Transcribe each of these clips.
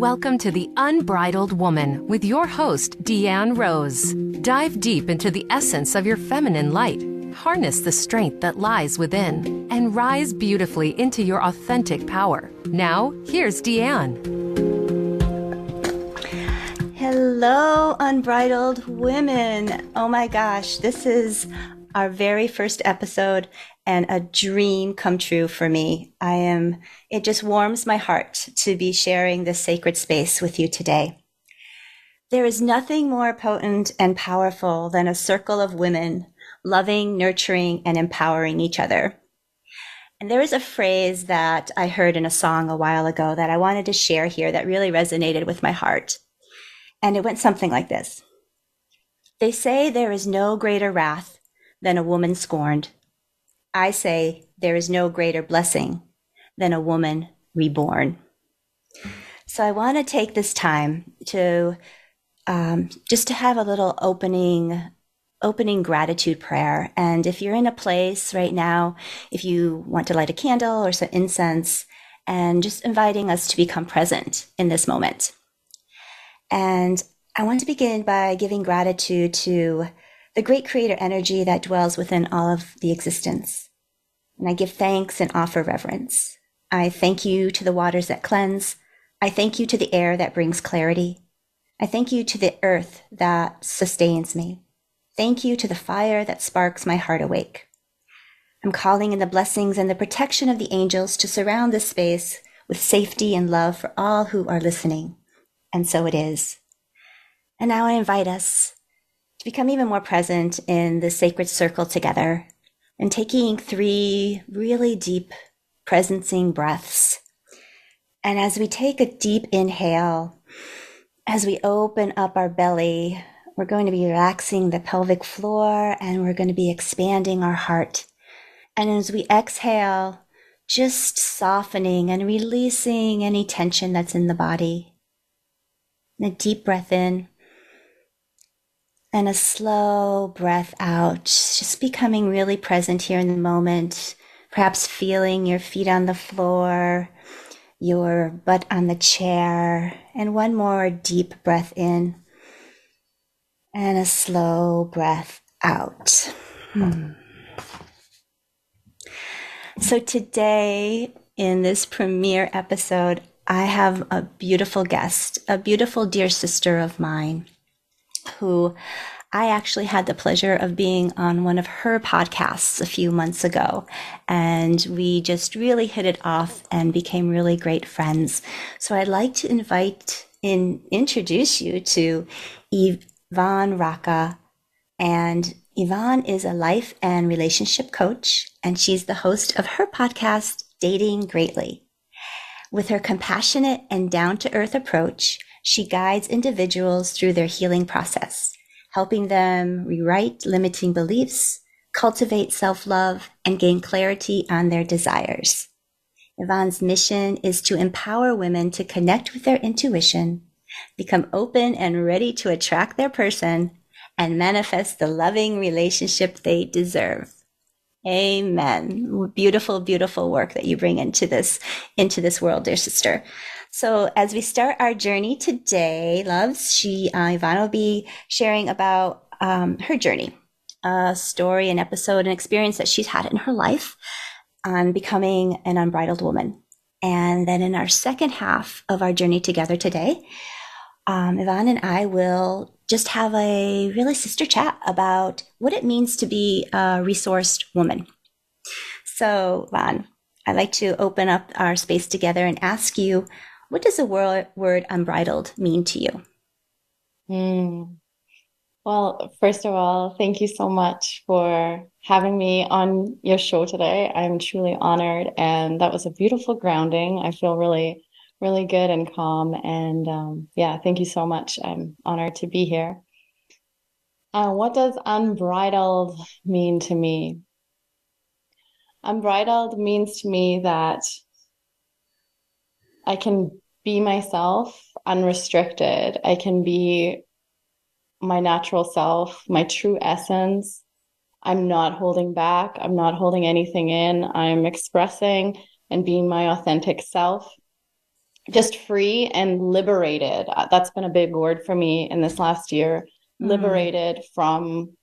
Welcome to The Unbridled Woman with your host, Deanne Rose. Dive deep into the essence of your feminine light, harness the strength that lies within, and rise beautifully into your authentic power. Now, here's Deanne. Hello, unbridled women. Oh my gosh, this is our very first episode and a dream come true for me. I am, it just warms my heart to be sharing this sacred space with you today. There is nothing more potent and powerful than a circle of women loving, nurturing, and empowering each other. And there is a phrase that I heard in a song a while ago that I wanted to share here that really resonated with my heart. And it went something like this. They say there is no greater wrath than a woman scorned. I say there is no greater blessing than a woman reborn. So I want to take this time to um, just to have a little opening opening gratitude prayer. And if you're in a place right now, if you want to light a candle or some incense, and just inviting us to become present in this moment. And I want to begin by giving gratitude to the great creator energy that dwells within all of the existence. And I give thanks and offer reverence. I thank you to the waters that cleanse. I thank you to the air that brings clarity. I thank you to the earth that sustains me. Thank you to the fire that sparks my heart awake. I'm calling in the blessings and the protection of the angels to surround this space with safety and love for all who are listening. And so it is. And now I invite us to become even more present in the sacred circle together and taking three really deep presencing breaths. And as we take a deep inhale, as we open up our belly, we're going to be relaxing the pelvic floor and we're going to be expanding our heart. And as we exhale, just softening and releasing any tension that's in the body. And a deep breath in and a slow breath out, just becoming really present here in the moment, perhaps feeling your feet on the floor, your butt on the chair, and one more deep breath in and a slow breath out. Hmm. So, today in this premiere episode, I have a beautiful guest, a beautiful dear sister of mine who I actually had the pleasure of being on one of her podcasts a few months ago. And we just really hit it off and became really great friends. So I'd like to invite in, introduce you to Yvonne Raka. And Yvonne is a life and relationship coach, and she's the host of her podcast, Dating Greatly. With her compassionate and down to earth approach, she guides individuals through their healing process, helping them rewrite limiting beliefs, cultivate self love, and gain clarity on their desires. Yvonne's mission is to empower women to connect with their intuition, become open and ready to attract their person, and manifest the loving relationship they deserve. Amen. Beautiful, beautiful work that you bring into this, into this world, dear sister. So as we start our journey today, loves, she, uh, Ivana will be sharing about um, her journey, a story, an episode, an experience that she's had in her life on becoming an unbridled woman. And then in our second half of our journey together today, um, Yvonne and I will just have a really sister chat about what it means to be a resourced woman. So, Yvonne, I'd like to open up our space together and ask you what does the word, unbridled mean to you? Mm. Well, first of all, thank you so much for having me on your show today. I'm truly honored. And that was a beautiful grounding. I feel really, really good and calm. And um, yeah, thank you so much. I'm honored to be here. Uh, what does unbridled mean to me? Unbridled means to me that I can be myself unrestricted. I can be my natural self, my true essence. I'm not holding back. I'm not holding anything in. I'm expressing and being my authentic self. just free and liberated. Uh, that's been a big word for me in this last year. Mm. Liberated from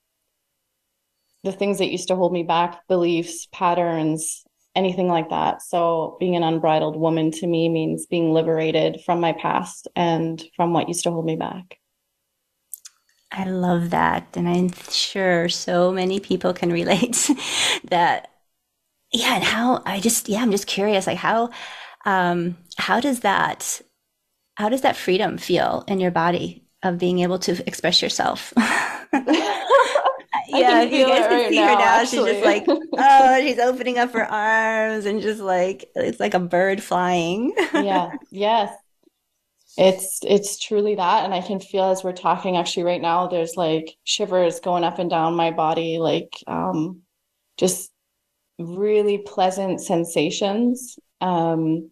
the things that used to hold me back, beliefs, patterns, anything like that. So being an unbridled woman to me means being liberated from my past and from what used to hold me back. I love that. And I'm sure so many people can relate that. Yeah. And how I just, yeah, I'm just curious, like how, um, how does that, how does that freedom feel in your body of being able to express yourself? yeah, you guys can see her now, she's just like, oh, she's opening up her arms and just like it's like a bird flying. yeah. Yes. It's it's truly that. And I can feel as we're talking actually right now, there's like shivers going up and down my body, like um just really pleasant sensations. Um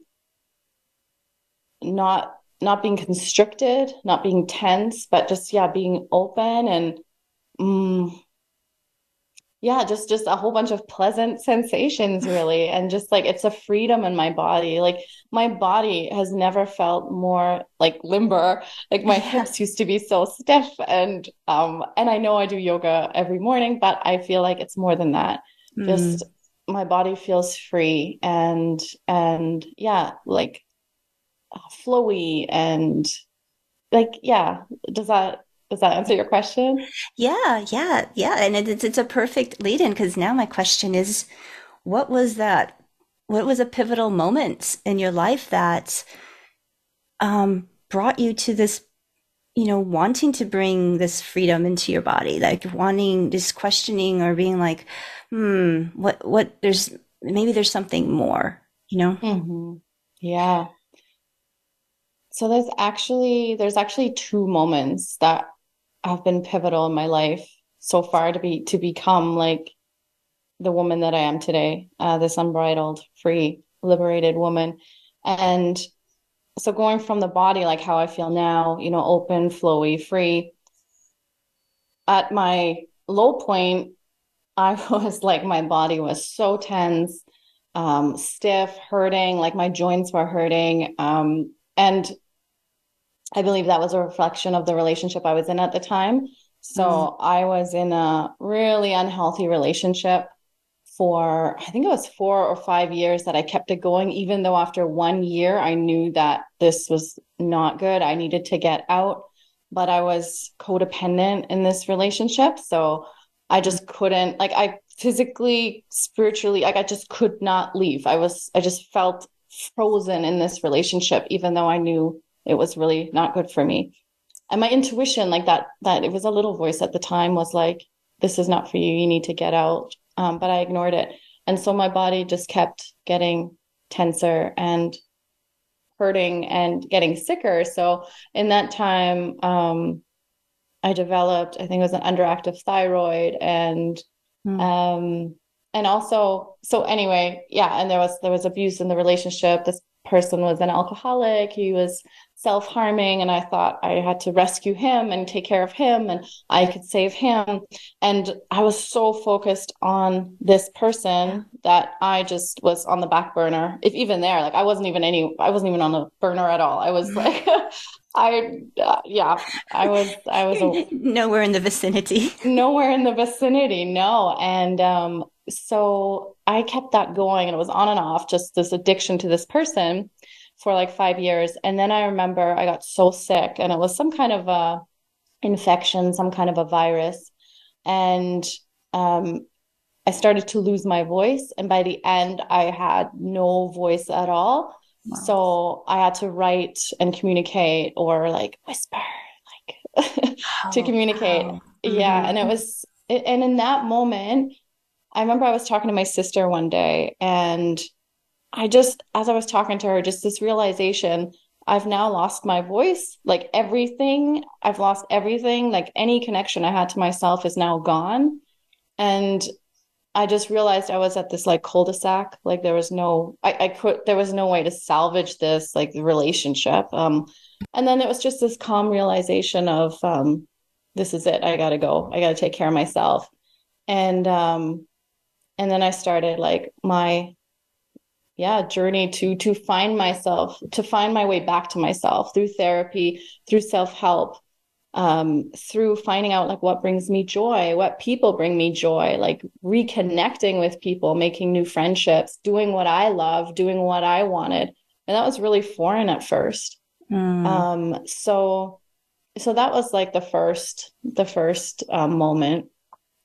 not not being constricted, not being tense, but just yeah, being open and mm, yeah just just a whole bunch of pleasant sensations really. And just like it's a freedom in my body. Like my body has never felt more like limber. Like my hips used to be so stiff and um and i know i do yoga every morning but i feel like it's more than that. Mm. just my body feels free and and yeah like uh, flowy and like yeah. Does that does that answer your question? Yeah, yeah, yeah. And it's it's a perfect lead in because now my question is, what was that? What was a pivotal moment in your life that um, brought you to this? You know, wanting to bring this freedom into your body, like wanting, this questioning or being like, hmm, what, what? There's maybe there's something more. You know? Mm-hmm. Yeah. So there's actually there's actually two moments that have been pivotal in my life so far to be to become like the woman that I am today, uh, this unbridled, free, liberated woman. And so going from the body, like how I feel now, you know, open, flowy, free. At my low point, I was like, my body was so tense, um, stiff, hurting, like my joints were hurting. Um, and I believe that was a reflection of the relationship I was in at the time. So mm-hmm. I was in a really unhealthy relationship for, I think it was four or five years that I kept it going, even though after one year I knew that this was not good. I needed to get out, but I was codependent in this relationship. So I just couldn't, like, I physically, spiritually, like, I just could not leave. I was, I just felt frozen in this relationship, even though I knew it was really not good for me. And my intuition like that that it was a little voice at the time was like this is not for you. You need to get out. Um, but i ignored it. And so my body just kept getting tenser and hurting and getting sicker. So in that time um, i developed i think it was an underactive thyroid and mm. um, and also so anyway yeah and there was there was abuse in the relationship. This person was an alcoholic he was self harming. And I thought I had to rescue him and take care of him and I could save him. And I was so focused on this person that I just was on the back burner. If even there, like I wasn't even any, I wasn't even on the burner at all. I was mm. like, I, uh, yeah, I was, I was a, nowhere in the vicinity. nowhere in the vicinity. No. And, um, so I kept that going and it was on and off, just this addiction to this person for like five years. And then I remember I got so sick and it was some kind of a infection, some kind of a virus. And um, I started to lose my voice. And by the end, I had no voice at all. Wow. So I had to write and communicate or like whisper, like to communicate. Wow. Yeah. Mm-hmm. And it was, and in that moment, I remember I was talking to my sister one day and I just, as I was talking to her, just this realization I've now lost my voice. Like everything, I've lost everything. Like any connection I had to myself is now gone. And I just realized I was at this like cul-de-sac. Like there was no, I, I could, there was no way to salvage this like relationship. Um, and then it was just this calm realization of, um, this is it. I gotta go. I gotta take care of myself. And, um, and then I started like my yeah journey to to find myself to find my way back to myself through therapy through self-help um, through finding out like what brings me joy what people bring me joy like reconnecting with people making new friendships doing what i love doing what i wanted and that was really foreign at first mm. um, so so that was like the first the first um, moment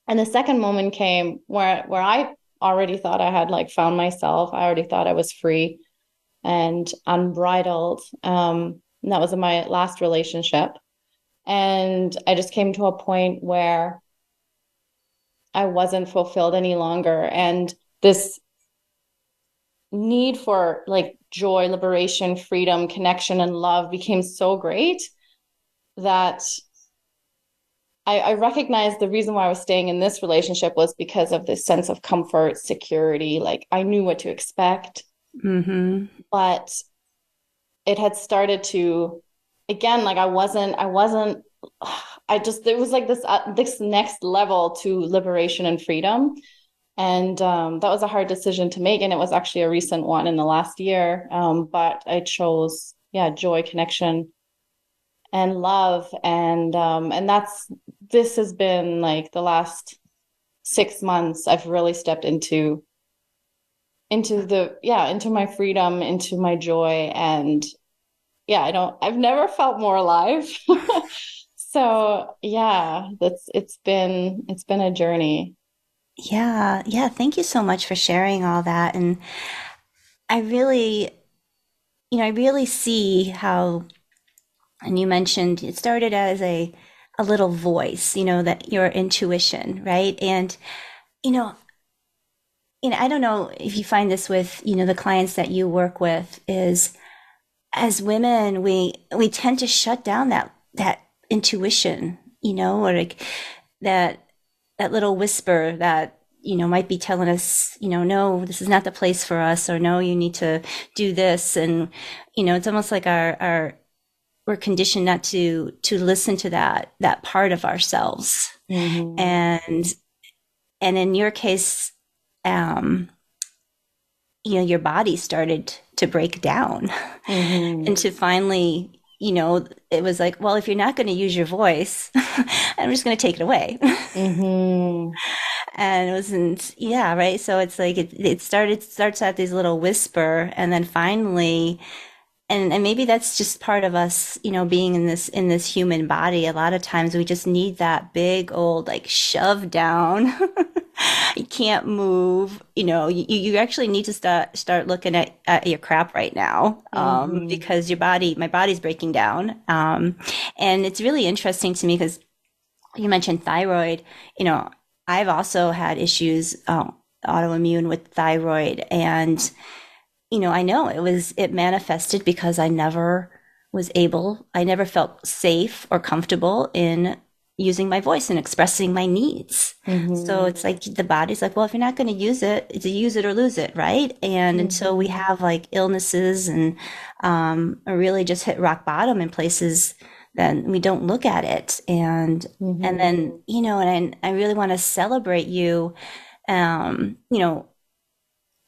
and the second moment came where where i already thought I had like found myself. I already thought I was free and unbridled. Um, and that was in my last relationship. And I just came to a point where I wasn't fulfilled any longer. And this need for like joy, liberation, freedom, connection, and love became so great that I, I recognized the reason why I was staying in this relationship was because of this sense of comfort, security. Like I knew what to expect. Mm-hmm. But it had started to, again, like I wasn't, I wasn't, I just, there was like this, uh, this next level to liberation and freedom. And um, that was a hard decision to make. And it was actually a recent one in the last year. Um, but I chose, yeah, joy, connection, and love and um and that's this has been like the last six months i've really stepped into into the yeah into my freedom into my joy and yeah i don't i've never felt more alive. So yeah that's it's been it's been a journey. Yeah yeah thank you so much for sharing all that. And i really you know i really see how and you mentioned it started as a a little voice you know that your intuition right? And you know you know i don't know if you find this with you know the clients that you work with is as women we we tend to shut down that that intuition you know or like that that little whisper that you know might be telling us you know no this is not the place for us or no you need to do this and you know it's almost like our our we're conditioned not to to listen to that that part of ourselves mm-hmm. and and in your case um you know your body started to break down. Mm-hmm. and to finally you know it was like well if you're not going to use your voice i'm just going to take it away. Mm-hmm. and it wasn't yeah right? So it's like it, it started starts at this little whisper and then finally and and maybe that's just part of us you know being in this in this human body. A lot of times we just need that big old like shove down you can't move you know you, you actually need to start start looking at, at your crap right now um, mm-hmm. because your body my body's breaking down um, and it's really interesting to me because you mentioned thyroid you know i've also had issues uh, autoimmune with thyroid and you know, I know it was, it manifested because I never was able, I never felt safe or comfortable in using my voice and expressing my needs. Mm-hmm. So it's like the body's like, well, if you're not going to use it, it's use it or lose it, right? And mm-hmm. until we have like illnesses and um, really just hit rock bottom in places, then we don't look at it. And mm-hmm. and then you know, and I, I really want to celebrate you. Um, you know,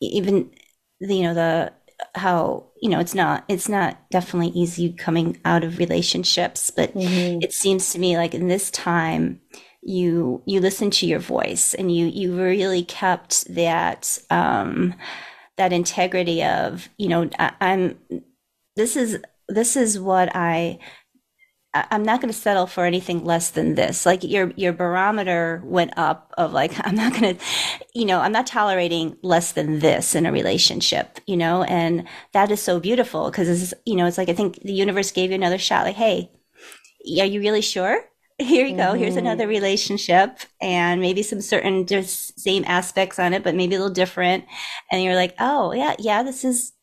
even the, you know the how you know it's not it's not definitely easy coming out of relationships but mm-hmm. it seems to me like in this time you you listen to your voice and you you really kept that um that integrity of you know I, i'm this is this is what i I'm not going to settle for anything less than this. Like your your barometer went up of like I'm not going to, you know, I'm not tolerating less than this in a relationship, you know, and that is so beautiful because it's you know it's like I think the universe gave you another shot. Like, hey, are you really sure? Here you go. Mm-hmm. Here's another relationship, and maybe some certain just same aspects on it, but maybe a little different. And you're like, oh yeah, yeah, this is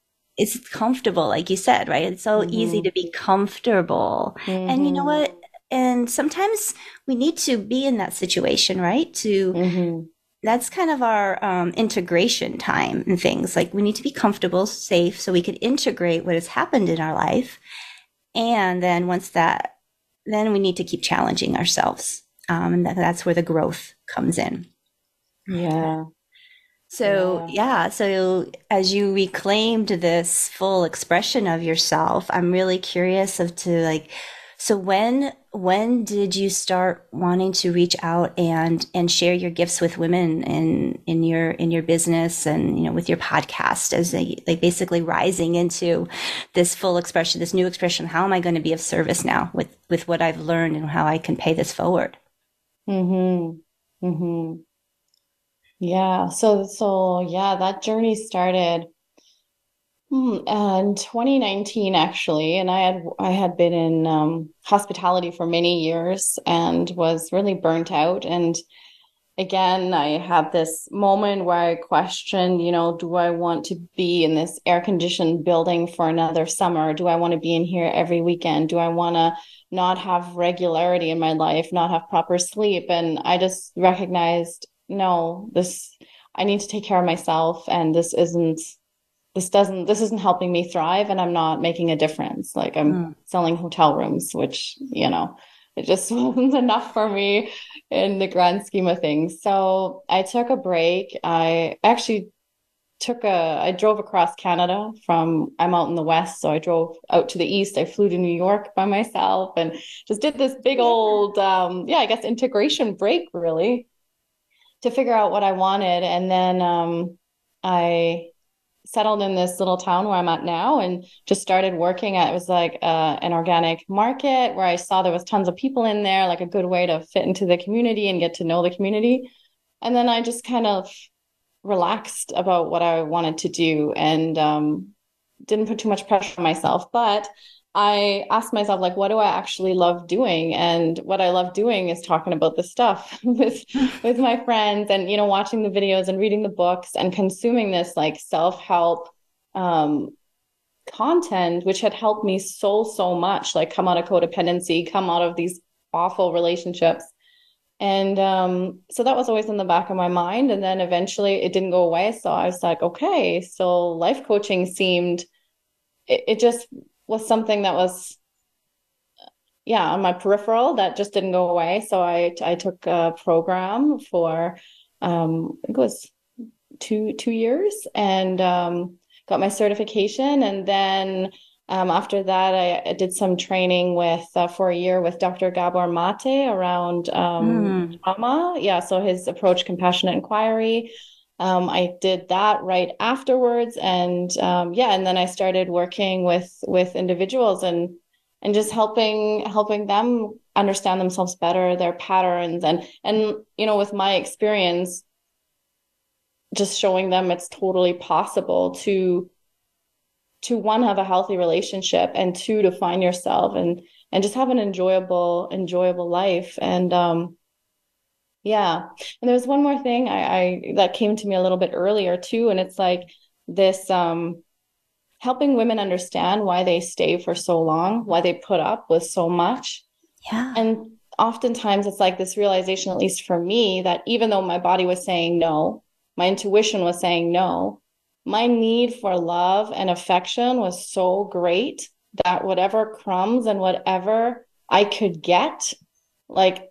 it's comfortable, like you said, right? It's so mm-hmm. easy to be comfortable. Mm-hmm. And you know what? And sometimes we need to be in that situation, right? To mm-hmm. that's kind of our um, integration time and things. Like we need to be comfortable, safe, so we can integrate what has happened in our life. And then once that, then we need to keep challenging ourselves. Um, and that's where the growth comes in. Yeah. So, yeah. yeah. so as you reclaimed this full expression of yourself, I'm really curious of to like so when when did you start wanting to reach out and and share your gifts with women in in your in your business and you know with your podcast as they like basically rising into this full expression, this new expression? How am I going to be of service now with with what I've learned and how I can pay this forward? Hmm. Hmm. Yeah. So, so yeah, that journey started hmm, in 2019 actually, and I had I had been in um, hospitality for many years and was really burnt out. And again, I had this moment where I questioned, you know, do I want to be in this air conditioned building for another summer? Do I want to be in here every weekend? Do I want to not have regularity in my life, not have proper sleep? And I just recognized no, this, I need to take care of myself and this isn't, this doesn't, this isn't helping me thrive and I'm not making a difference. Like I'm mm. selling hotel rooms, which, you know, it just wasn't enough for me in the grand scheme of things. So I took a break. I actually took a I drove across Canada from I'm out in the west so I drove out to the east I flew to New York by myself and just did this big old um yeah I guess integration break really to figure out what I wanted. And then um, I settled in this little town where I'm at now and just started working at it was like uh, an organic market where I saw there was tons of people in there, like a good way to fit into the community and get to know the community. And then I just kind of relaxed about what I wanted to do and um, didn't put too much pressure on myself. But I asked myself, like, what do I actually love doing? And what I love doing is talking about this stuff with with my friends and you know, watching the videos and reading the books and consuming this like self-help um content, which had helped me so, so much, like come out of codependency, come out of these awful relationships. And um, so that was always in the back of my mind. And then eventually it didn't go away. So I was like, okay, so life coaching seemed it, it just was something that was yeah on my peripheral that just didn't go away so i i took a program for um i think it was two two years and um got my certification and then um, after that, I, I, did some training with uh, for a year with Dr. Gabor Mate around um, mm. trauma. Yeah, so his approach, compassionate inquiry. Um, I did that right afterwards, and um, yeah, and then I started working with with individuals and and just helping helping them understand themselves better, their patterns, and and you know, with my experience, just showing them it's totally possible to to one have a healthy relationship and two to find yourself and and just have an enjoyable enjoyable life. And um yeah. And there was one more thing I, I that came to me a little bit earlier too. And it's like this um helping women understand why they stay for so long, why they put up with so much. Yeah. And oftentimes it's like this realization, at least for me, that even though my body was saying no, my intuition was saying no, my need for love and affection was so great that whatever crumbs and whatever I could get, like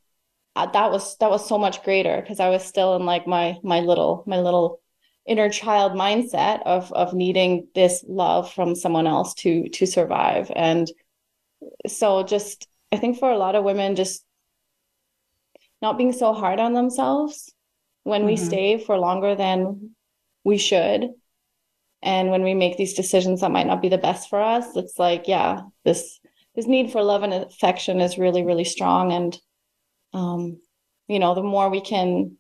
uh, that was that was so much greater because I was still in like my my little my little inner child mindset of of needing this love from someone else to to survive. And so just I think for a lot of women just not being so hard on themselves when mm-hmm. we stay for longer than we should. And when we make these decisions that might not be the best for us it's like yeah this this need for love and affection is really really strong. And um, you know, the more we can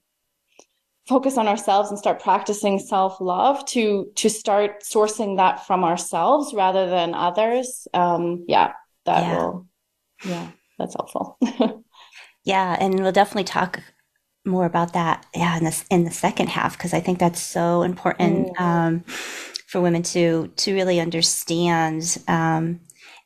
focus on ourselves and start practicing self-love to to start sourcing that from ourselves rather than others um yeah that yeah. will yeah that's helpful yeah and we'll definitely talk more about that yeah in the in the second half because i think that's so important mm. um for women to to really understand um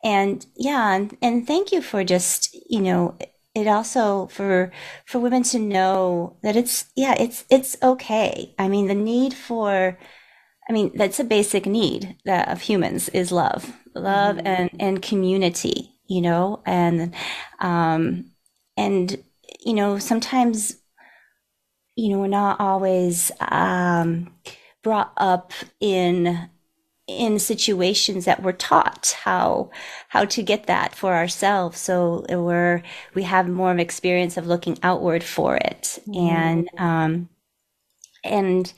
and yeah and, and thank you for just you know it also for for women to know that it's yeah it's it's okay i mean the need for i mean that's a basic need that of humans is love love mm-hmm. and and community you know and um and you know sometimes you know, we're not always um, brought up in in situations that we're taught how how to get that for ourselves so we're we have more of experience of looking outward for it mm-hmm. and um and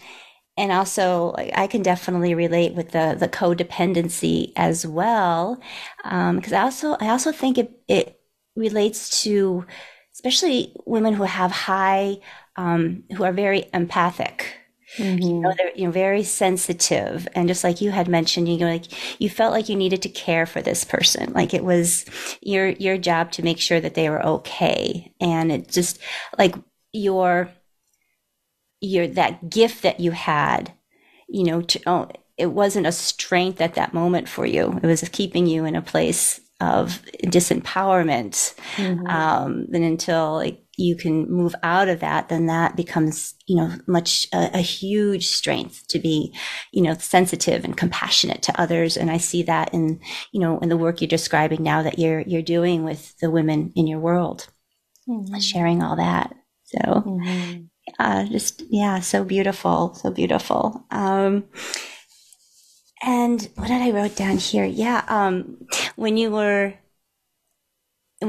and also I can definitely relate with the the codependency as well because um, I also I also think it it relates to especially women who have high um, who are very empathic Mm-hmm. You know, they're you know very sensitive, and just like you had mentioned, you know, like you felt like you needed to care for this person, like it was your your job to make sure that they were okay, and it just like your your that gift that you had, you know, to oh, it wasn't a strength at that moment for you; it was keeping you in a place of disempowerment, mm-hmm. um, and until like you can move out of that, then that becomes, you know, much a, a, huge strength to be, you know, sensitive and compassionate to others. And I see that in, you know, in the work you're describing now that you're you're doing with the women in your world, mm-hmm. sharing all that. So, mm-hmm. uh, just yeah, so beautiful, so beautiful. Um, and what did I wrote down here? Yeah, um, when you were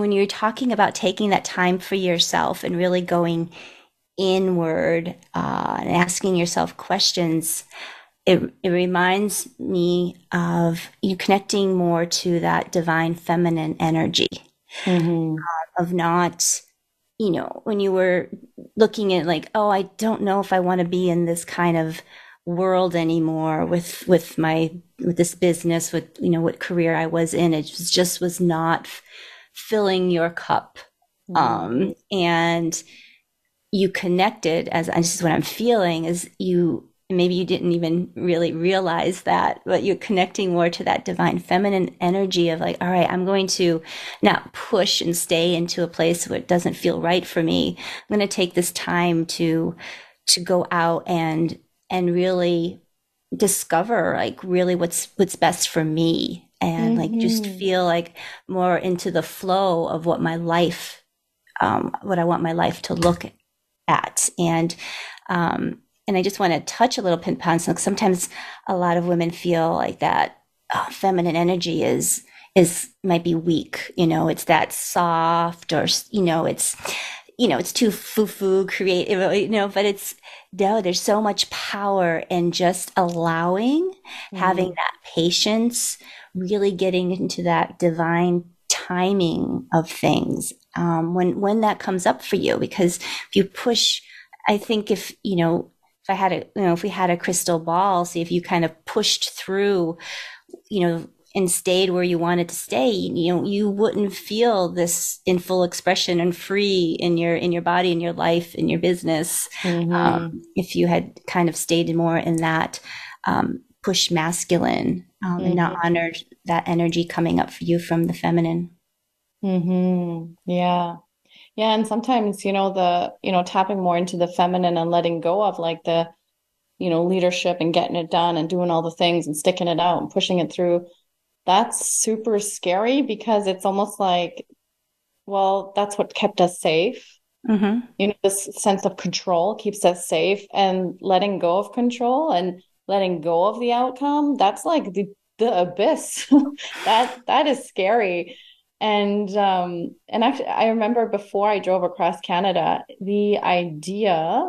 when you're talking about taking that time for yourself and really going inward uh, and asking yourself questions, it, it reminds me of you connecting more to that divine feminine energy mm-hmm. uh, of not, you know, when you were looking at like, oh, I don't know if I want to be in this kind of world anymore with with my with this business with you know what career I was in it just, just was not filling your cup. Mm-hmm. Um, and you connected as this is what I'm feeling is you maybe you didn't even really realize that, but you're connecting more to that divine feminine energy of like, all right, I'm going to not push and stay into a place where it doesn't feel right for me. I'm going to take this time to, to go out and, and really discover like really what's, what's best for me and mm-hmm. like just mm-hmm. feel like more into the flow of what my life, um, what I want my life to look at. And, um, and I just want to touch a little pin upon. Sometimes a lot of women feel like that oh, feminine energy is, is might be weak. You know, it's that soft or, you know, it's, you know, it's too foo-foo creative, you know, but it's, no, there's so much power in just allowing, mm-hmm. having that patience, really getting into that divine timing of things um, when when that comes up for you. Because if you push, I think if you know if I had a you know if we had a crystal ball, see if you kind of pushed through, you know. And stayed where you wanted to stay, you know, you wouldn't feel this in full expression and free in your in your body, in your life, in your business. Mm-hmm. Um, if you had kind of stayed more in that um, push masculine um, mm-hmm. and not mm-hmm. honor that energy coming up for you from the feminine. Hmm. Yeah. Yeah. And sometimes, you know, the, you know, tapping more into the feminine and letting go of like the, you know, leadership and getting it done and doing all the things and sticking it out and pushing it through. That's super scary because it's almost like, well, that's what kept us safe. Mm-hmm. You know, this sense of control keeps us safe and letting go of control and letting go of the outcome that's like the the abyss that that is scary and um and actually i remember before i drove across canada the idea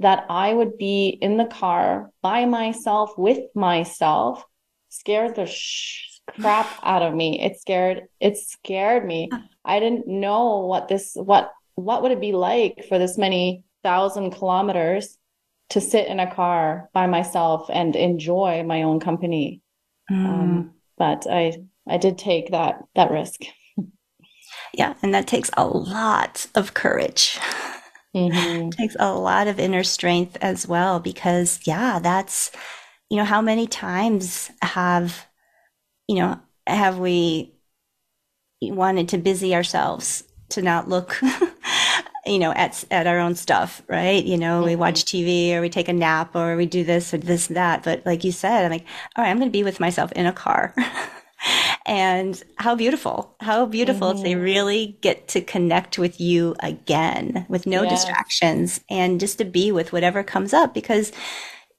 that i would be in the car by myself with myself scared the sh- crap out of me it scared it scared me i didn't know what this what what would it be like for this many thousand kilometers to sit in a car by myself and enjoy my own company. Mm. Um, but I I did take that that risk. Yeah, and that takes a lot of courage. Mm-hmm. takes a lot of inner strength as well because yeah, that's you know how many times have you know have we wanted to busy ourselves to not look you know, at, at our own stuff, right? You know, mm-hmm. we watch TV or we take a nap or we do this or this and that. But like you said, I'm like, all right, I'm going to be with myself in a car. And how beautiful, how beautiful mm-hmm. to really get to connect with you again with no yes. distractions and just to be with whatever comes up because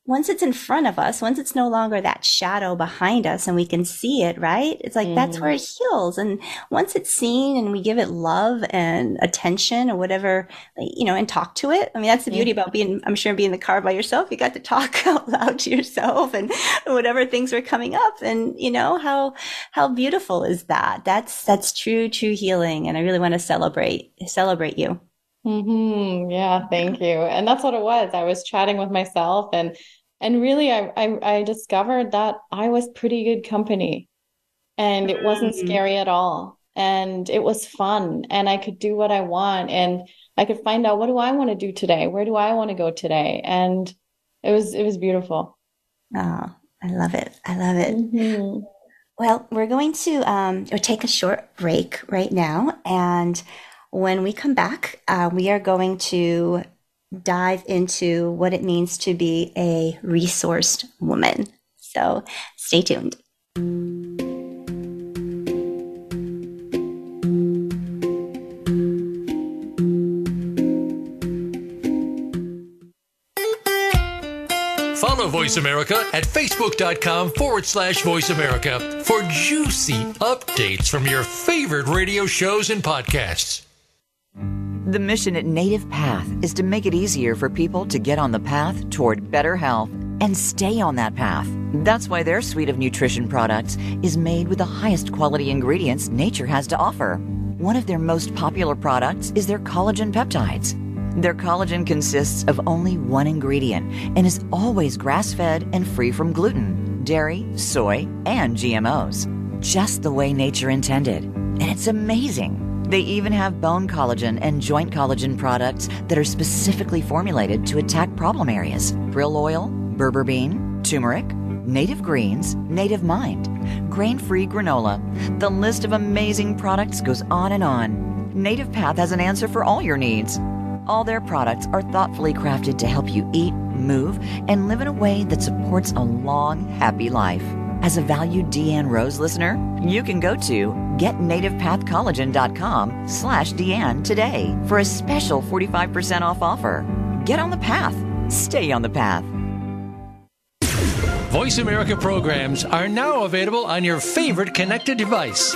once it's in front of us, once it's no longer that shadow behind us and we can see it, right? It's like mm. that's where it mm-hmm. heals. And once it's seen and we give it love and attention or whatever, you know, and talk to it. I mean, that's the beauty about being, I'm sure being in the car by yourself. You got to talk out loud to yourself and whatever things were coming up. And you know, how, how beautiful is that? That's, that's true, true healing. And I really want to celebrate, celebrate you. Mm-hmm. Yeah, thank you. And that's what it was. I was chatting with myself and and really I, I, I discovered that I was pretty good company and it wasn't mm-hmm. scary at all. And it was fun and I could do what I want and I could find out what do I want to do today? Where do I want to go today? And it was it was beautiful. Oh, I love it. I love it. Mm-hmm. Well, we're going to um, take a short break right now. And when we come back, uh, we are going to dive into what it means to be a resourced woman. So stay tuned. Follow Voice America at facebook.com forward slash voice America for juicy updates from your favorite radio shows and podcasts. The mission at Native Path is to make it easier for people to get on the path toward better health and stay on that path. That's why their suite of nutrition products is made with the highest quality ingredients nature has to offer. One of their most popular products is their collagen peptides. Their collagen consists of only one ingredient and is always grass fed and free from gluten, dairy, soy, and GMOs. Just the way nature intended. And it's amazing. They even have bone collagen and joint collagen products that are specifically formulated to attack problem areas krill oil, berberine, turmeric, native greens, native mind, grain free granola. The list of amazing products goes on and on. Native Path has an answer for all your needs. All their products are thoughtfully crafted to help you eat, move, and live in a way that supports a long, happy life. As a valued Deanne Rose listener, you can go to getnativepathcollagen.com slash Deanne today for a special 45% off offer. Get on the path. Stay on the path. Voice America programs are now available on your favorite connected device,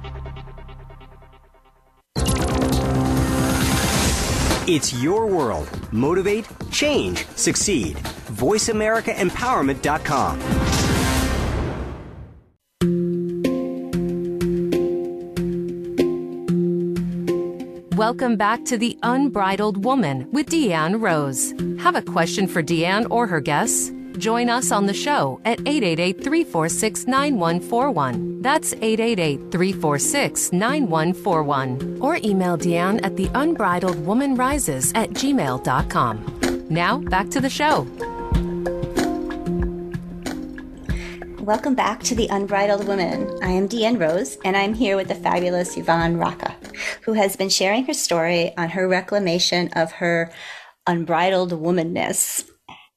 It's your world. Motivate, change, succeed. VoiceAmericaEmpowerment.com. Welcome back to The Unbridled Woman with Deanne Rose. Have a question for Deanne or her guests? Join us on the show at 888 346 9141. That's 888 346 9141. Or email Deanne at the unbridled woman rises at gmail.com. Now, back to the show. Welcome back to The Unbridled Woman. I am Deanne Rose, and I'm here with the fabulous Yvonne Rocca, who has been sharing her story on her reclamation of her unbridled womanness.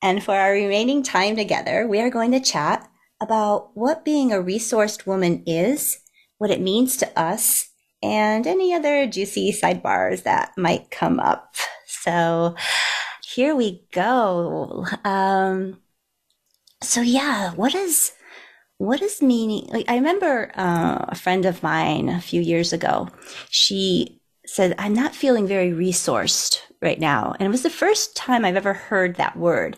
And for our remaining time together, we are going to chat about what being a resourced woman is, what it means to us, and any other juicy sidebars that might come up. So here we go. Um, so yeah, what is what is meaning? Like I remember uh, a friend of mine a few years ago. She said, I'm not feeling very resourced right now. And it was the first time I've ever heard that word.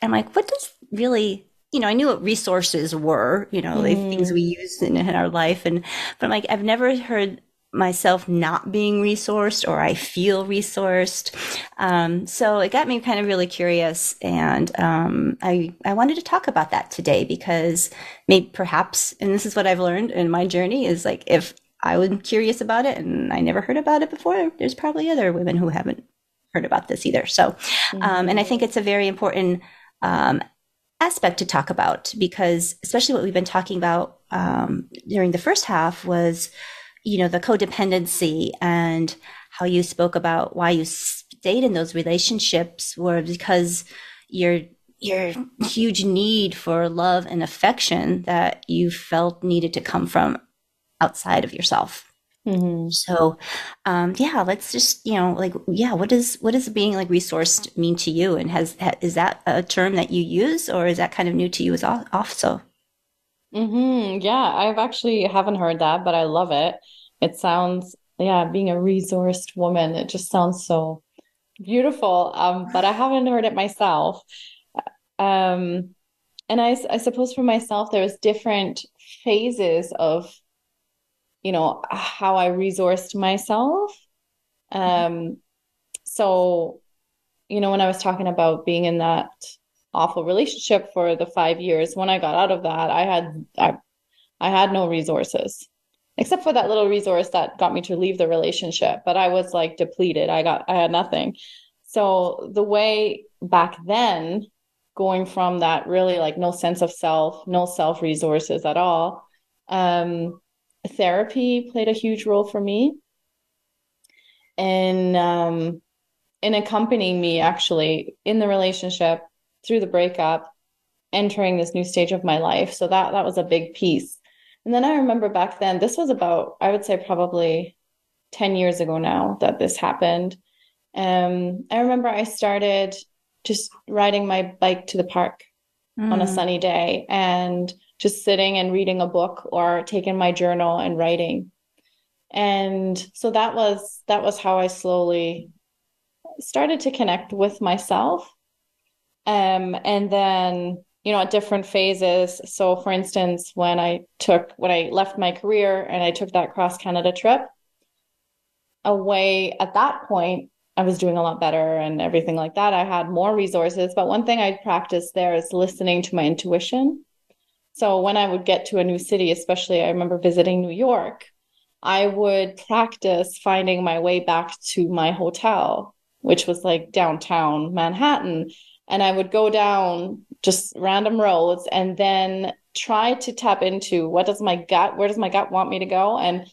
And I'm like, what does really, you know, I knew what resources were, you know, mm. like things we use in, in our life. And, but I'm like, I've never heard myself not being resourced or I feel resourced. Um, so it got me kind of really curious. And um, I, I wanted to talk about that today because maybe perhaps, and this is what I've learned in my journey is like if I was curious about it and I never heard about it before, there's probably other women who haven't heard about this either. So, um, and I think it's a very important um, aspect to talk about because especially what we've been talking about um, during the first half was you know, the codependency and how you spoke about why you stayed in those relationships were because your your huge need for love and affection that you felt needed to come from outside of yourself. Mm-hmm. So, um, yeah, let's just, you know, like, yeah, what does, what does being like resourced mean to you? And has, is that a term that you use or is that kind of new to you as also? Mm-hmm. Yeah, I've actually haven't heard that, but I love it. It sounds, yeah, being a resourced woman, it just sounds so beautiful. Um, but I haven't heard it myself. Um, and I, I suppose for myself, there's different phases of, you know, how I resourced myself. Um, so, you know, when I was talking about being in that awful relationship for the five years, when I got out of that, I had I, I had no resources except for that little resource that got me to leave the relationship but i was like depleted i got i had nothing so the way back then going from that really like no sense of self no self resources at all um therapy played a huge role for me and um in accompanying me actually in the relationship through the breakup entering this new stage of my life so that that was a big piece and then I remember back then, this was about, I would say probably 10 years ago now that this happened. Um, I remember I started just riding my bike to the park mm. on a mm. sunny day and just sitting and reading a book or taking my journal and writing. And so that was that was how I slowly started to connect with myself. Um, and then you know, at different phases. So, for instance, when I took, when I left my career and I took that cross Canada trip, away at that point, I was doing a lot better and everything like that. I had more resources. But one thing I practiced there is listening to my intuition. So, when I would get to a new city, especially I remember visiting New York, I would practice finding my way back to my hotel, which was like downtown Manhattan. And I would go down just random roads and then try to tap into what does my gut where does my gut want me to go? And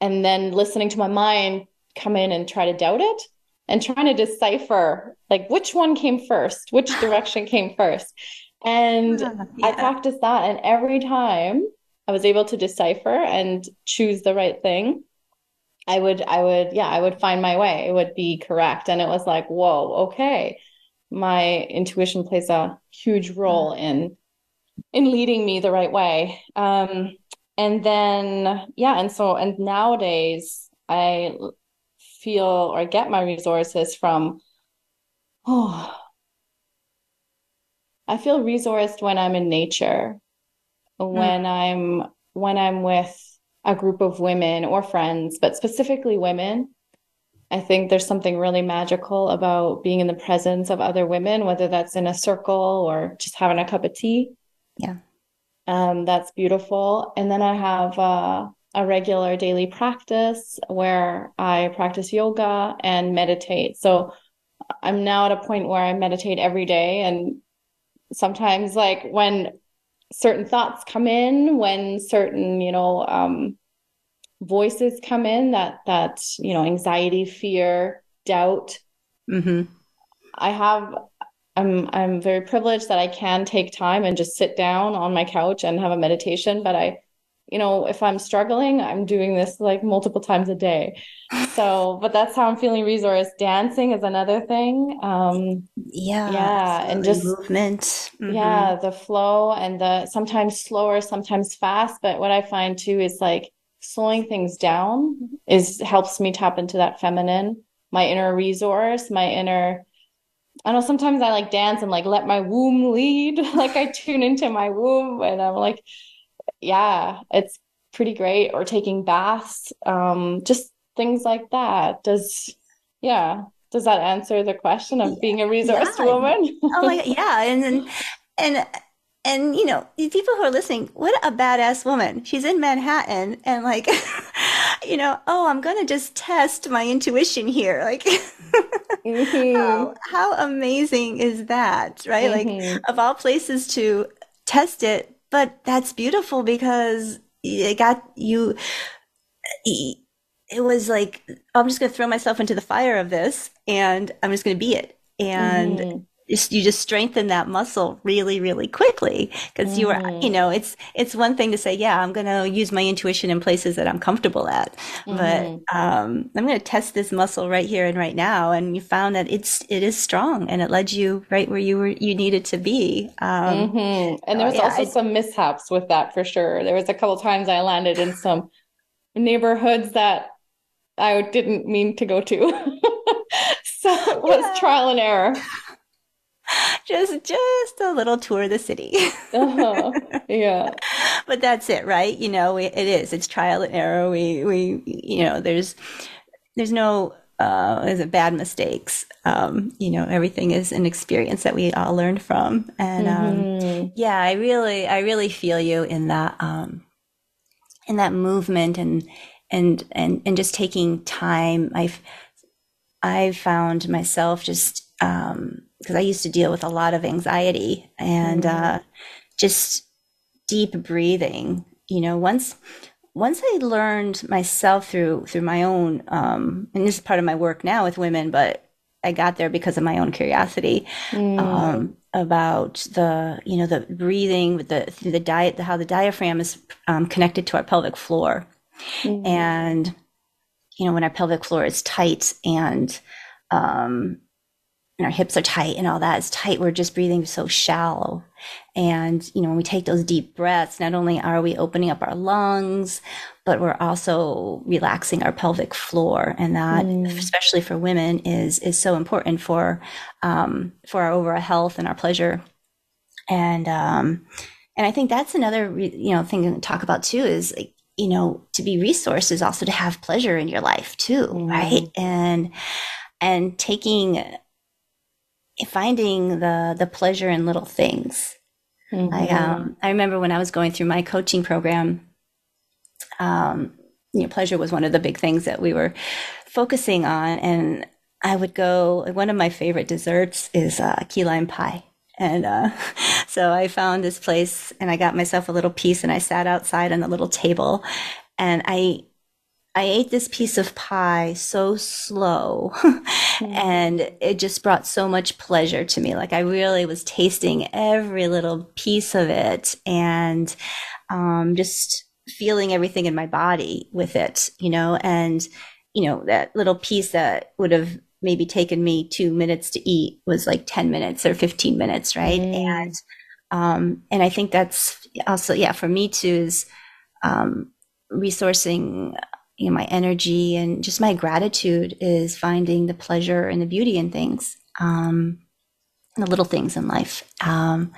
and then listening to my mind come in and try to doubt it and trying to decipher like which one came first? Which direction came first and yeah. i practiced that and every time i was able to decipher and choose the right thing i would i would yeah i would find my way. It would be correct. And it was like whoa okay. My intuition plays a huge role in in leading me the right way. Um and then yeah and so and nowadays i feel or get my resources from oh i feel resourced when i'm in nature when mm. i'm when i'm with a group of women or friends but specifically women I think there's something really magical about being in the presence of other women, whether that's in a circle or just having a cup of tea. Yeah. Um, that's beautiful. And then I have uh, a regular daily practice where I practice yoga and meditate. So I'm now at a point where I meditate every day. And sometimes, like when certain thoughts come in, when certain, you know, um, voices come in that that you know anxiety fear doubt mm-hmm. i have i'm i'm very privileged that i can take time and just sit down on my couch and have a meditation but i you know if i'm struggling i'm doing this like multiple times a day so but that's how i'm feeling resource dancing is another thing um yeah yeah and just movement mm-hmm. yeah the flow and the sometimes slower sometimes fast but what i find too is like slowing things down is helps me tap into that feminine, my inner resource, my inner I know sometimes I like dance and like let my womb lead. like I tune into my womb and I'm like, yeah, it's pretty great. Or taking baths, um, just things like that. Does yeah, does that answer the question of being a resource yeah. woman? oh my yeah, and and and and you know people who are listening what a badass woman she's in manhattan and like you know oh i'm gonna just test my intuition here like mm-hmm. how, how, amazing is that right mm-hmm. like of all places to test it but that's beautiful because it got you it was like i'm just gonna throw myself into the fire of this and i'm just gonna be it. And mm-hmm. You just strengthen that muscle really really quickly because mm. you are you know it's it's one thing to say yeah i'm going to use my intuition in places that i'm comfortable at mm. but mm-hmm. um, i'm going to test this muscle right here and right now and you found that it's it is strong and it led you right where you were you needed to be um, mm-hmm. and there was also some mishaps with that for sure there was a couple times i landed in some neighborhoods that i didn't mean to go to so it was yeah. trial and error just just a little tour of the city. uh-huh. Yeah. But that's it, right? You know, we, it is. It's trial and error. We we you know, there's there's no uh, is it bad mistakes? Um, you know, everything is an experience that we all learn from. And um, mm-hmm. yeah, I really, I really feel you in that, um, in that movement and and and and just taking time. I've I've found myself just um, because I used to deal with a lot of anxiety and mm-hmm. uh, just deep breathing. You know, once once I learned myself through through my own, um, and this is part of my work now with women, but I got there because of my own curiosity mm. um, about the you know the breathing with the the diet, the, how the diaphragm is um, connected to our pelvic floor, mm. and you know when our pelvic floor is tight and um, and our hips are tight and all that is tight. We're just breathing so shallow. And, you know, when we take those deep breaths, not only are we opening up our lungs, but we're also relaxing our pelvic floor. And that, mm. especially for women, is, is so important for, um, for our overall health and our pleasure. And, um, and I think that's another, you know, thing to talk about too is like, you know, to be resourced is also to have pleasure in your life too, mm. right? And, and taking finding the the pleasure in little things. Mm-hmm. I um, I remember when I was going through my coaching program, um, you know, pleasure was one of the big things that we were focusing on, and I would go. One of my favorite desserts is uh, key lime pie. And uh, so I found this place and I got myself a little piece and I sat outside on the little table and I I ate this piece of pie so slow mm-hmm. and it just brought so much pleasure to me. Like I really was tasting every little piece of it and um, just feeling everything in my body with it, you know, and, you know, that little piece that would have maybe taken me two minutes to eat was like 10 minutes or 15 minutes, right? Mm. And, um, and I think that's also, yeah, for me too is, um, resourcing you know, my energy and just my gratitude is finding the pleasure and the beauty in things, um, the little things in life. Um,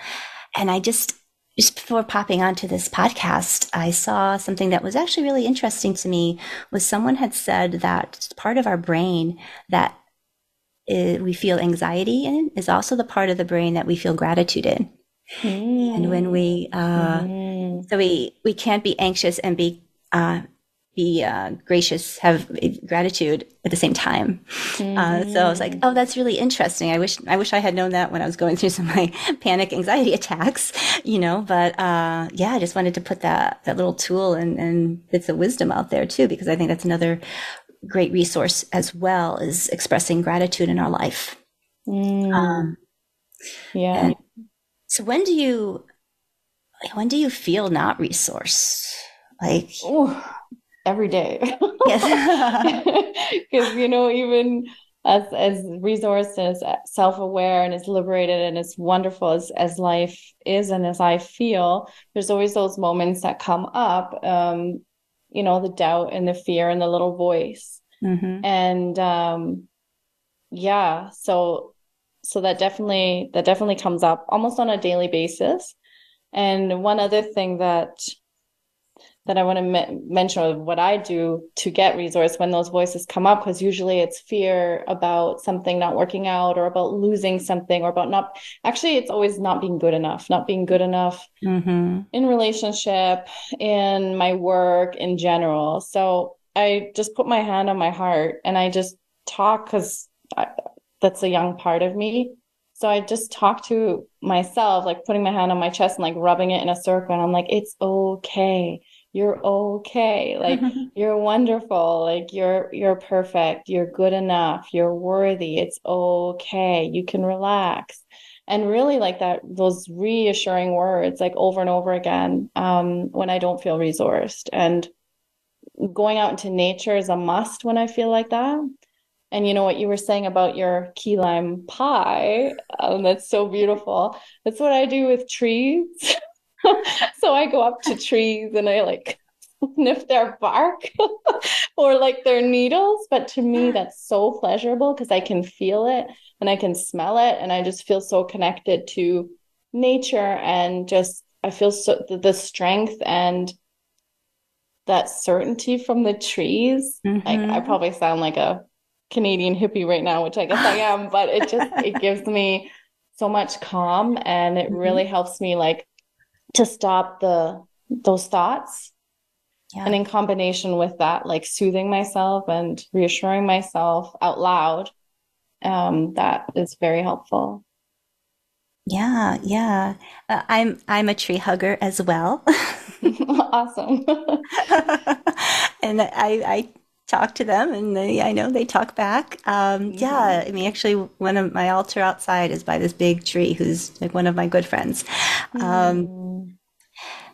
and I just, just before popping onto this podcast, I saw something that was actually really interesting to me was someone had said that part of our brain that is, we feel anxiety in is also the part of the brain that we feel gratitude in. Mm. And when we, uh, mm. so we, we can't be anxious and be, uh, be uh, gracious, have gratitude at the same time. Mm-hmm. Uh, so I was like, oh, that's really interesting. I wish I wish I had known that when I was going through some of my panic anxiety attacks, you know. But uh, yeah, I just wanted to put that that little tool and, and bits of wisdom out there too, because I think that's another great resource as well is expressing gratitude in our life. Mm. Um, yeah. So when do you when do you feel not resource? Like. Ooh every day. Yes. Because, you know, even as as resourced and as self-aware and as liberated and as wonderful as, as life is and as I feel, there's always those moments that come up. Um, you know, the doubt and the fear and the little voice. Mm-hmm. And um yeah, so so that definitely that definitely comes up almost on a daily basis. And one other thing that that I want to me- mention of what I do to get resource when those voices come up, because usually it's fear about something not working out or about losing something or about not, actually, it's always not being good enough, not being good enough Mm-hmm. in relationship, in my work, in general. So I just put my hand on my heart and I just talk because that's a young part of me. So I just talk to myself, like putting my hand on my chest and like rubbing it in a circle. And I'm like, it's okay you're okay. Like you're wonderful. Like you're you're perfect. You're good enough. You're worthy. It's okay. You can relax. And really like that those reassuring words like over and over again um, when i don't feel resourced. And going out into nature is a must when i feel like that. And you know what you were saying about your key lime pie? Um, that's so beautiful. That's what i do with trees so I go up to trees and I like sniff their bark or like their needles. But to me, that's so pleasurable because I can feel it and I can smell it. And I just feel so connected to nature and just, I feel so the, strength and that certainty from the trees. Mm-hmm. Like I probably sound like a Canadian hippie right now, which I guess I am, but it just, it gives me so much calm and it really helps me like to stop the those thoughts Yeah. and in combination with that like soothing myself and reassuring myself out loud um that is very helpful Yeah, yeah. Uh, I'm I'm a tree hugger as well. awesome and I I talk to them and they I know they talk back. Um yeah, I mean actually one of my altar outside is by this big tree who's like one of my good friends. Um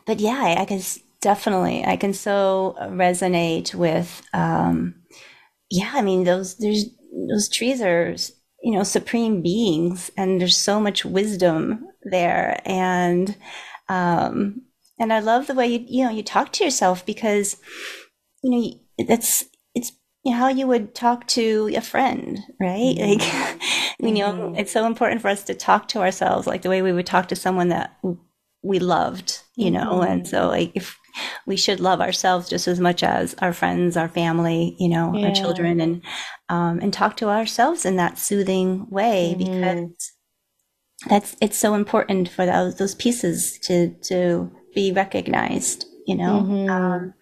but yeah, I, I can definitely I can so resonate with um yeah, I mean those there's those trees are you know supreme beings and there's so much wisdom there and um and I love the way you you know you talk to yourself because you know that's you how you would talk to a friend, right? Mm-hmm. Like you know, mm-hmm. it's so important for us to talk to ourselves like the way we would talk to someone that we loved, you know. Mm-hmm. And so like if we should love ourselves just as much as our friends, our family, you know, Yeah. our children and um and talk to ourselves in that soothing way because that's it's so important for those those pieces to to be recognized you know um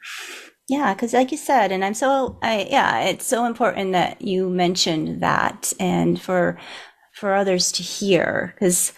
yeah because like you said and i'm so i yeah it's so important that you mentioned that and for for others to hear because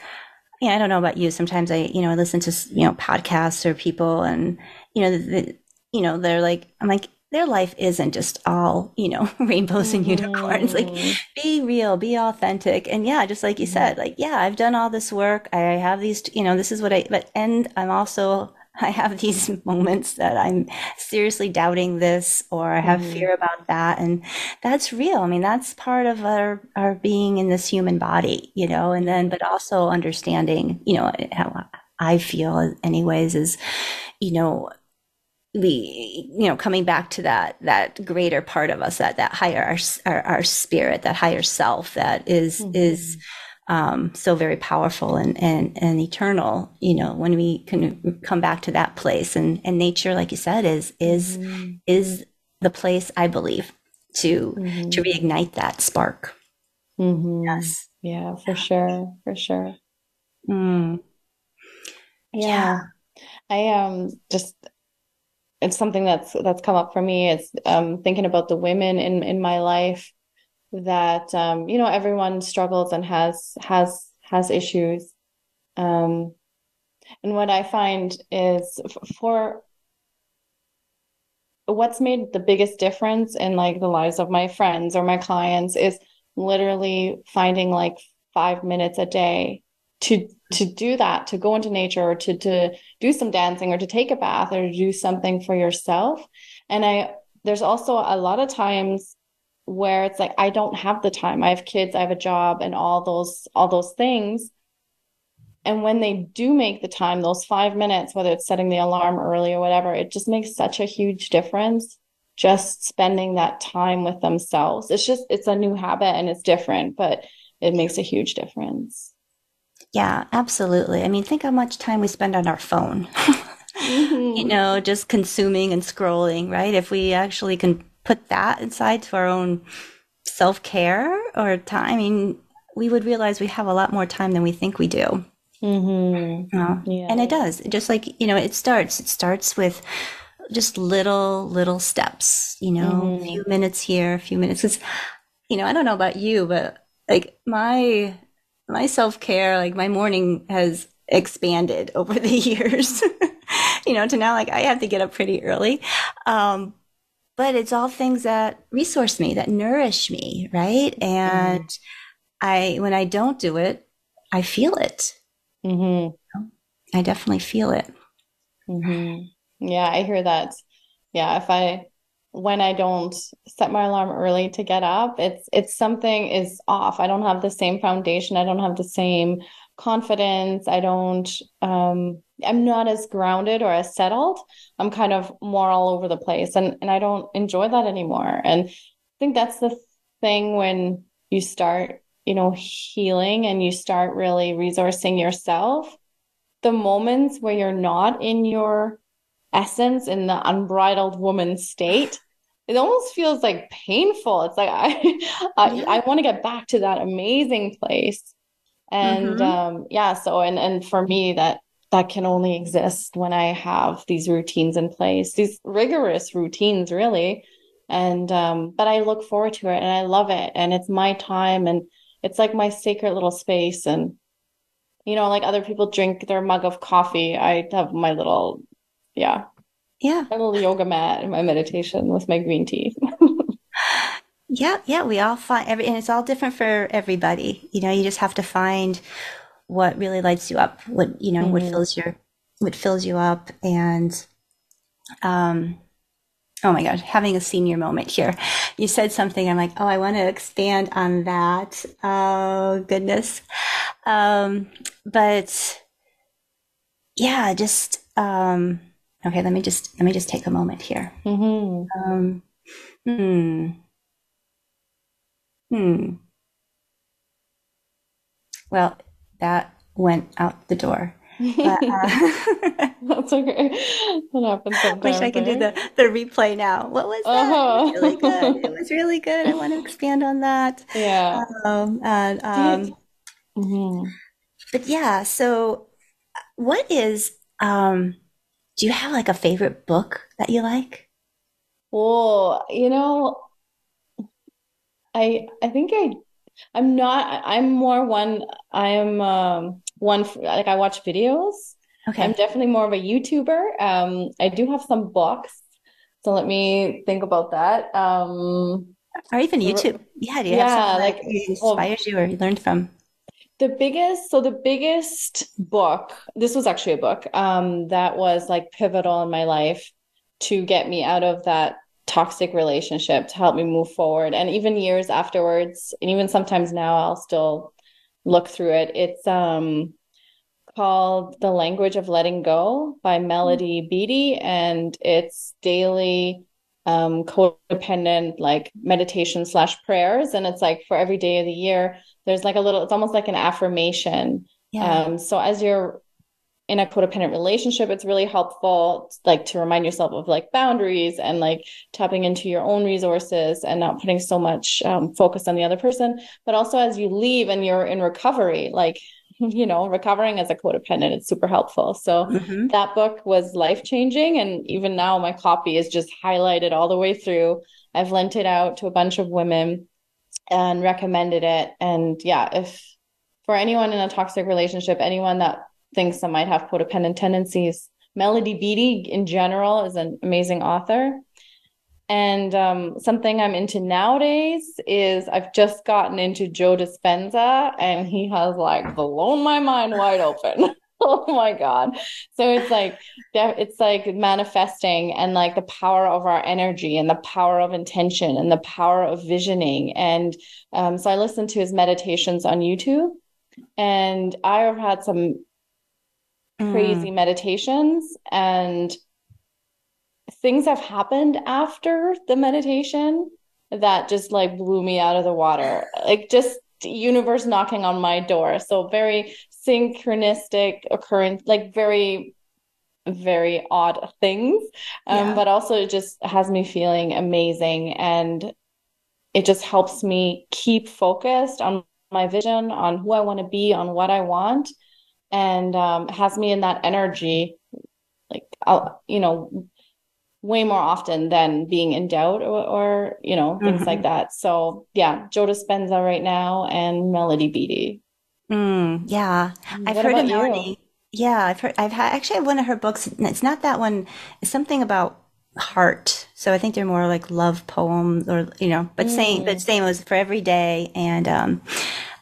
yeah i don't know about you sometimes i you know i listen to you know podcasts or people and you know the, you know they're like i'm like their life isn't just all you know rainbows and unicorns like mm-hmm. be real be authentic and yeah just like you mm-hmm. said like yeah i've done all this work i have these you know this is what i but and i'm also i have these moments that i'm seriously doubting this or i have mm-hmm. fear about that. And that's real. I mean that's part of our our being in this human body you know and then but also understanding you know how i feel anyways is you know we you know coming back to that that greater part of us that that higher our our, our spirit that higher self that is, is mm-hmm. Um so very powerful and and and eternal you know when we can come back to that place. And and nature like you said is is is the place i believe to to reignite that spark. Mhm. yes. Yeah for sure for sure. Mm. yeah. I um just it's something that's that's come up for me. It's um thinking about the women in in my life that um you know everyone struggles and has has has issues. Um and what i find is for what's made the biggest difference in like the lives of my friends or my clients is literally finding like five minutes a day to to do that to go into nature or to to do some dancing or to take a bath or to do something for yourself. And i there's also a lot of times where it's like i don't have the time i have kids i have a job and all those all those things and when they do make the time, those five minutes, whether it's setting the alarm early or whatever, it just makes such a huge difference. Just spending that time with themselves. It's just, it's a new habit and it's different, but it makes a huge difference. Yeah, absolutely. I mean, think how much time we spend on our phone. mm-hmm. You know, just consuming and scrolling, right? If we actually can put that inside to our own self care or time, I mean, we would realize we have a lot more time than we think we do. Mm-hmm. Yeah. And it does. Just like, you know, it starts. It starts with just little, little steps, you know, mm-hmm. a few minutes here, a few minutes. Cause, you know, I don't know about you, but like my, my self care, like my morning has expanded over the years, you know, to now like I have to get up pretty early. Um, but it's all things that resource me, that nourish me, right? And mm. I, when I don't do it, I feel it. Mm-hmm. I definitely feel it. Mm-hmm. Yeah, I hear that. Yeah, if I when I don't set my alarm early to get up, it's it's something is off. I don't have the same foundation. I don't have the same confidence. I don't um I'm not as grounded or as settled. I'm kind of more all over the place and and I don't enjoy that anymore. And I think that's the thing when you start you know, healing and you start really resourcing yourself, the moments where you're not in your essence, in the unbridled woman state, it almost feels like painful. It's like I I. I want to get back to that amazing place. And mm-hmm. um yeah, so and and for me that that can only exist when I have these routines in place, these rigorous routines really. And um but I look forward to it and I love it and it's my time and it's like my sacred little space and you know like other people drink their mug of coffee i have my little yeah yeah my little yoga mat and my meditation with my green tea yeah yeah we all find every and it's all different for everybody you know you just have to find what really lights you up what you know mm-hmm. what fills your what fills you up and um oh my god, having a senior moment here. You said something. I'm like, oh, I want to expand on that. Oh goodness. Um, but yeah, just um, okay. Let me just let me just take a moment here. Mm-hmm. Um, hmm. Hmm. Well, that went out the door. But, uh, That's okay. That happens sometimes. Wish I could do the, the replay now. What was that? Uh-huh. It was really good. It was really good. I want to expand on that. Yeah. Um, and, um, mm-hmm. But yeah, so what is, um, do you have like a favorite book that you like? Well, you know, I I think I I'm not I'm more one I am um one like I watch videos. Okay. I'm definitely more of a YouTuber. Um, I do have some books, so let me think about that. Um, or even YouTube. Yeah, do you yeah, like, that inspires well, you or you learned from? The biggest, so the biggest book. This was actually a book um, that was like pivotal in my life to get me out of that toxic relationship to help me move forward. And even years afterwards, and even sometimes now, I'll still look through it. It's um called The Language of Letting Go by Melody Beattie, and it's daily um, codependent like meditation slash prayers. And it's like for every day of the year, there's like a little, it's almost like an affirmation. Yeah. Um, so as you're in a codependent relationship, it's really helpful like to remind yourself of like boundaries and like tapping into your own resources and not putting so much um, focus on the other person. But also as you leave and you're in recovery, like you know, recovering as a codependent, it's super helpful. So mm-hmm. that book was life changing. And even now, my copy is just highlighted all the way through. I've lent it out to a bunch of women and recommended it. And yeah, if for anyone in a toxic relationship, anyone that thinks that might have codependent tendencies, Melody Beattie in general is an amazing author. And um, something I'm into nowadays is I've just gotten into Joe Dispenza, and he has like blown my mind wide open. oh my god! So it's like it's like manifesting and like the power of our energy and the power of intention and the power of visioning. And um, so I listened to his meditations on YouTube, and I have had some crazy meditations and things have happened after the meditation that just like blew me out of the water. Like just universe knocking on my door. So very synchronistic occurrence, like very very odd things. Um, yeah. but also it just has me feeling amazing and it just helps me keep focused on my vision, on who I want to be, on what I want, and um, has me in that energy, like I'll, you know, way more often than being in doubt or, or you know things mm-hmm. like that. So yeah, Joe Dispenza right now and Melody Beattie. Mm, yeah, I've heard of Melody. Yeah, I've heard. I've had actually one of her books. It's not that one. It's something about heart. So I think they're more like love poems, or you know. But mm. same, but same was for every day, and um,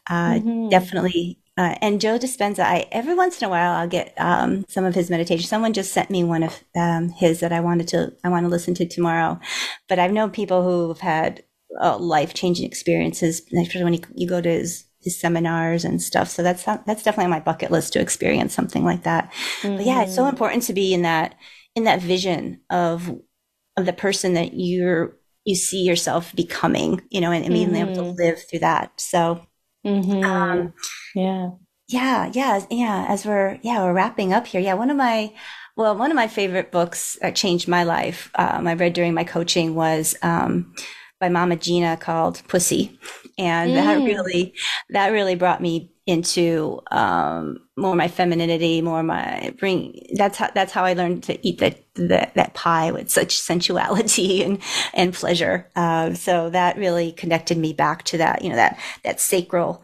uh, mm-hmm. definitely. Uh, and Joe Dispenza, I every once in a while I'll get um, some of his meditation. Someone just sent me one of um, his that I wanted to I want to listen to tomorrow. But I've known people who've had uh, life changing experiences, especially when you, you go to his his seminars and stuff. So that's that's definitely on my bucket list to experience something like that. Mm-hmm. But yeah, it's so mm-hmm. important to be in that in that vision of of the person that you're you see yourself becoming, you know, and, and being mm-hmm. able to mm-hmm. live through that. So mm-hmm. um, yeah. Yeah, yeah, yeah. As we're yeah, we're wrapping up here. Yeah, one of my well, one of my favorite books that changed my life, um, I read during my coaching was um, by Mama Gena called Pussy, and mm. that really that really brought me into um, more my femininity, more my bring. That's how that's how I learned to eat that that, that pie with such sensuality and and pleasure. Uh, so that really connected me back to that you know that that sacral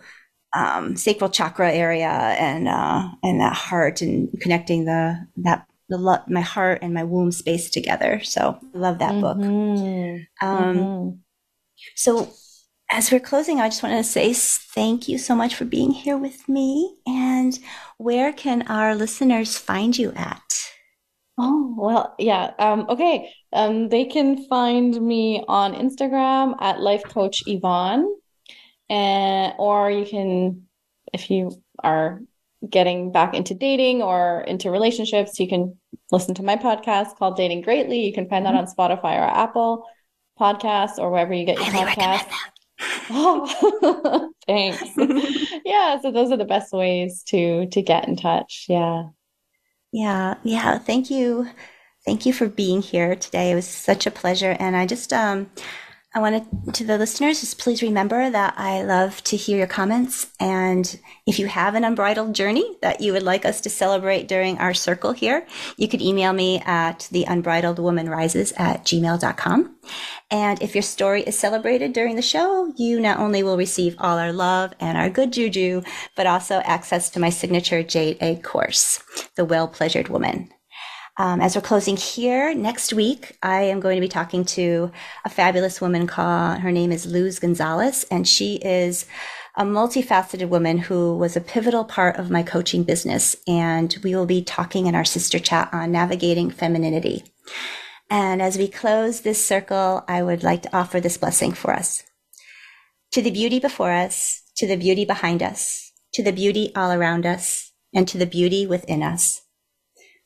um, sacral chakra area and uh, and that heart and connecting the that the lo- my heart and my womb space together. So I love that mm-hmm. book. Um, mm-hmm. So as we're closing, I just want to say thank you so much for being here with me. And where can our listeners find you at? Oh, well, yeah. Um, okay. Um, they can find me on Instagram at Life Coach Yvonne. And, or you can, if you are getting back into dating or into relationships, you can listen to my podcast called Dating Greatly. You can find that mm-hmm. on Spotify or Apple Podcasts or wherever you get your podcasts. Oh, thanks. yeah, so those are the best ways to to get in touch. Yeah. Yeah, yeah. Thank you. Thank you for being here today. It was such a pleasure and I just um I wanted to the listeners, just please remember that I love to hear your comments. And if you have an unbridled journey that you would like us to celebrate during our circle here, you could email me at the unbridled woman rises at gmail.com. And if your story is celebrated during the show, you not only will receive all our love and our good juju, but also access to my signature Jade Egg course, The Well Pleasured Woman. Um, as we're closing here, next week, I am going to be talking to a fabulous woman called, her name is Luz Gonzalez, and she is a multifaceted woman who was a pivotal part of my coaching business. And we will be talking in our sister chat on navigating femininity. And as we close this circle, I would like to offer this blessing for us. To the beauty before us, to the beauty behind us, to the beauty all around us, and to the beauty within us.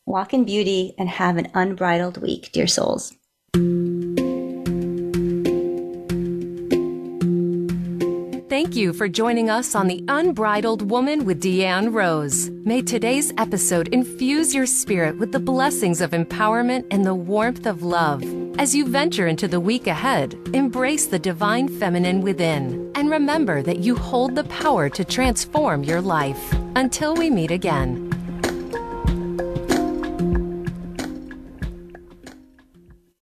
Walk in beauty and have an unbridled week, dear souls. Thank you for joining us on The Unbridled Woman with Deanne Rose. May today's episode infuse your spirit with the blessings of empowerment and the warmth of love. As you venture into the week ahead, embrace the divine feminine within and remember that you hold the power to transform your life. Until we meet again.